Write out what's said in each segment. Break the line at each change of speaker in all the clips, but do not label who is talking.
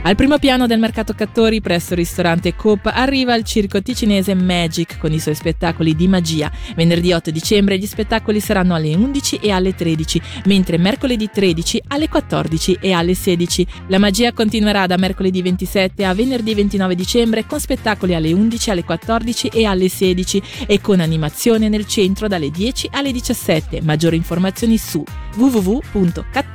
Al primo piano del mercato Cattori, presso il ristorante Coop, arriva il circo ticinese Magic con i suoi spettacoli di magia. Venerdì 8 dicembre gli spettacoli saranno alle 11 e alle 13, mentre mercoledì 13 alle 14 e alle 16. La magia continuerà da mercoledì 27 a venerdì 29 dicembre con spettacoli alle 11, alle 14 e alle 16 e con animazione nel centro dalle 10 alle 17. Maggiori informazioni su www.cattori.ch.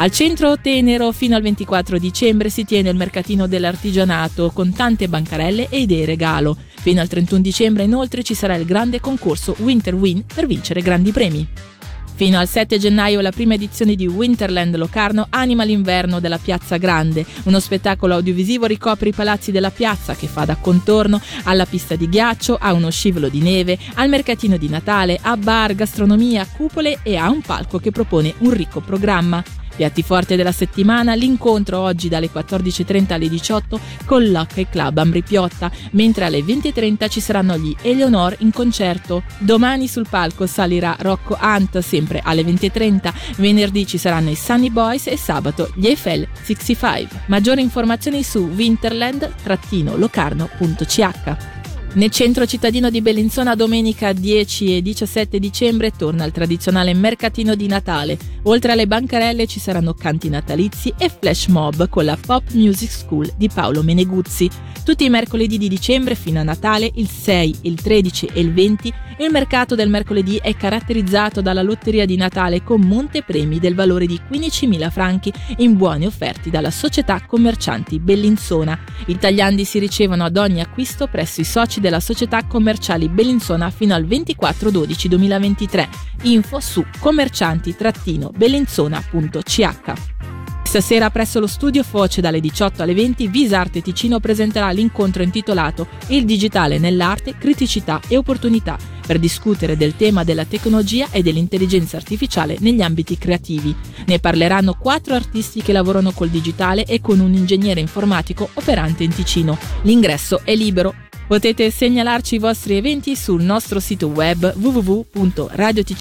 Al centro Tenero fino al 24 dicembre si tiene il mercatino dell'artigianato con tante bancarelle e idee regalo. Fino al 31 dicembre inoltre ci sarà il grande concorso Winter Win per vincere grandi premi. Fino al 7 gennaio la prima edizione di Winterland Locarno anima l'inverno della Piazza Grande. Uno spettacolo audiovisivo ricopre i palazzi della piazza che fa da contorno alla pista di ghiaccio, a uno scivolo di neve, al mercatino di Natale, a bar, gastronomia, cupole e a un palco che propone un ricco programma. Piatti forte della settimana, l'incontro oggi dalle 14.30 alle 18 con l'Hockey Club Ambripiotta, mentre alle 20.30 ci saranno gli Eleonor in concerto. Domani sul palco salirà Rocco Hunt, sempre alle 20.30, venerdì ci saranno i Sunny Boys e sabato gli Eiffel 65. Maggiori informazioni su winterland-locarno.ch. Nel centro cittadino di Bellinzona domenica 10 e 17 dicembre torna il tradizionale mercatino di Natale. Oltre alle bancarelle ci saranno canti natalizi e flash mob con la Pop Music School di Paolo Meneguzzi. Tutti i mercoledì di dicembre fino a Natale, il 6, il 13 e il 20, il mercato del mercoledì è caratterizzato dalla lotteria di Natale con montepremi del valore di 15.000 franchi in buoni offerti dalla società commercianti Bellinzona. I tagliandi si ricevono ad ogni acquisto presso i soci della società commerciali Bellinzona fino al 24-12-2023. Info su commercianti-bellinzona.ch. Stasera presso lo studio Foce dalle 18 alle 20 Visarte Ticino presenterà l'incontro intitolato Il digitale nell'arte, criticità e opportunità per discutere del tema della tecnologia e dell'intelligenza artificiale negli ambiti creativi. Ne parleranno quattro artisti che lavorano col digitale e con un ingegnere informatico operante in Ticino. L'ingresso è libero. Potete segnalarci i vostri eventi sul nostro sito web www.radioticino